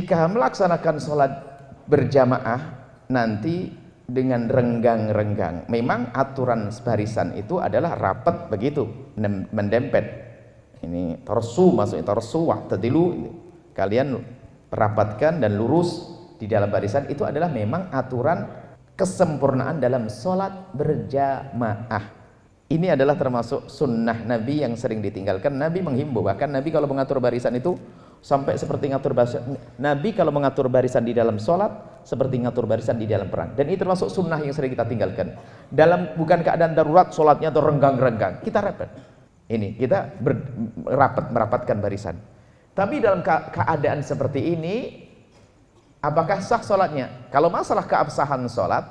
jika melaksanakan sholat berjamaah nanti dengan renggang-renggang memang aturan barisan itu adalah rapat begitu mendempet. Ini torsu maksudnya torsu dulu kalian rapatkan dan lurus di dalam barisan itu adalah memang aturan kesempurnaan dalam sholat berjamaah. Ini adalah termasuk sunnah Nabi yang sering ditinggalkan. Nabi menghimbau bahkan Nabi kalau mengatur barisan itu sampai seperti ngatur barisan Nabi kalau mengatur barisan di dalam sholat seperti ngatur barisan di dalam perang. Dan ini termasuk sunnah yang sering kita tinggalkan. Dalam bukan keadaan darurat sholatnya atau renggang-renggang. Kita rapat. Ini kita ber, rapat merapatkan barisan. Tapi dalam keadaan seperti ini apakah sah sholatnya? Kalau masalah keabsahan sholat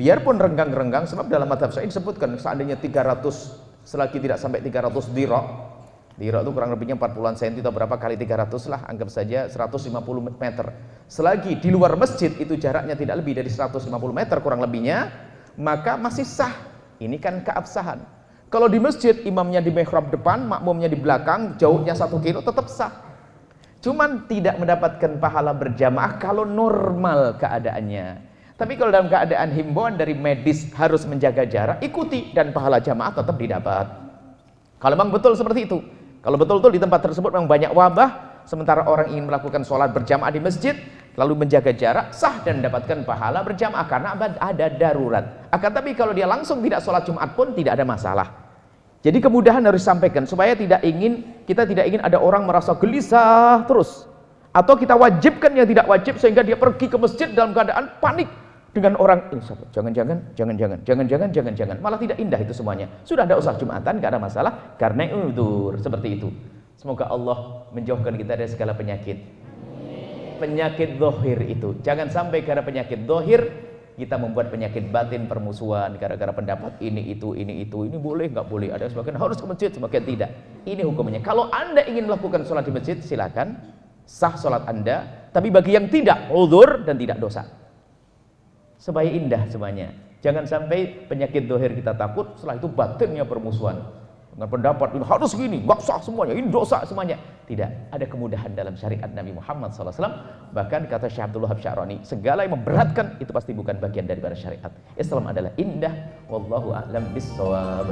biarpun renggang-renggang sebab dalam madhab saya disebutkan seandainya 300 selagi tidak sampai 300 dirok Dirok itu kurang lebihnya 40-an senti atau berapa kali 300 lah, anggap saja 150 meter. Selagi di luar masjid itu jaraknya tidak lebih dari 150 meter kurang lebihnya, maka masih sah. Ini kan keabsahan. Kalau di masjid imamnya di mihrab depan, makmumnya di belakang, jauhnya satu kilo tetap sah. Cuman tidak mendapatkan pahala berjamaah kalau normal keadaannya. Tapi kalau dalam keadaan himbauan dari medis harus menjaga jarak, ikuti dan pahala jamaah tetap didapat. Kalau memang betul seperti itu, kalau betul-betul di tempat tersebut memang banyak wabah, sementara orang ingin melakukan sholat berjamaah di masjid, lalu menjaga jarak, sah dan mendapatkan pahala berjamaah karena ada darurat. Akan tapi kalau dia langsung tidak sholat Jumat pun tidak ada masalah. Jadi kemudahan harus disampaikan supaya tidak ingin kita tidak ingin ada orang merasa gelisah terus atau kita wajibkan yang tidak wajib sehingga dia pergi ke masjid dalam keadaan panik dengan orang ini jangan-jangan jangan-jangan jangan-jangan jangan-jangan malah tidak indah itu semuanya. Sudah ada usaha jumatan gak ada masalah karena udur. Seperti itu. Semoga Allah menjauhkan kita dari segala penyakit. Penyakit dohir itu. Jangan sampai karena penyakit dohir kita membuat penyakit batin permusuhan gara-gara pendapat ini itu ini itu. Ini boleh nggak boleh. Ada sebagian harus ke masjid sebagian tidak. Ini hukumnya. Kalau anda ingin melakukan sholat di masjid silakan. Sah sholat anda. Tapi bagi yang tidak udur dan tidak dosa supaya indah semuanya. Jangan sampai penyakit dohir kita takut, setelah itu batinnya permusuhan. Dengan pendapat ini harus gini, nggak semuanya, ini dosa semuanya. Tidak, ada kemudahan dalam syariat Nabi Muhammad SAW. Bahkan kata Syekh Abdul segala yang memberatkan itu pasti bukan bagian daripada syariat. Islam adalah indah, wallahu a'lam bissawab.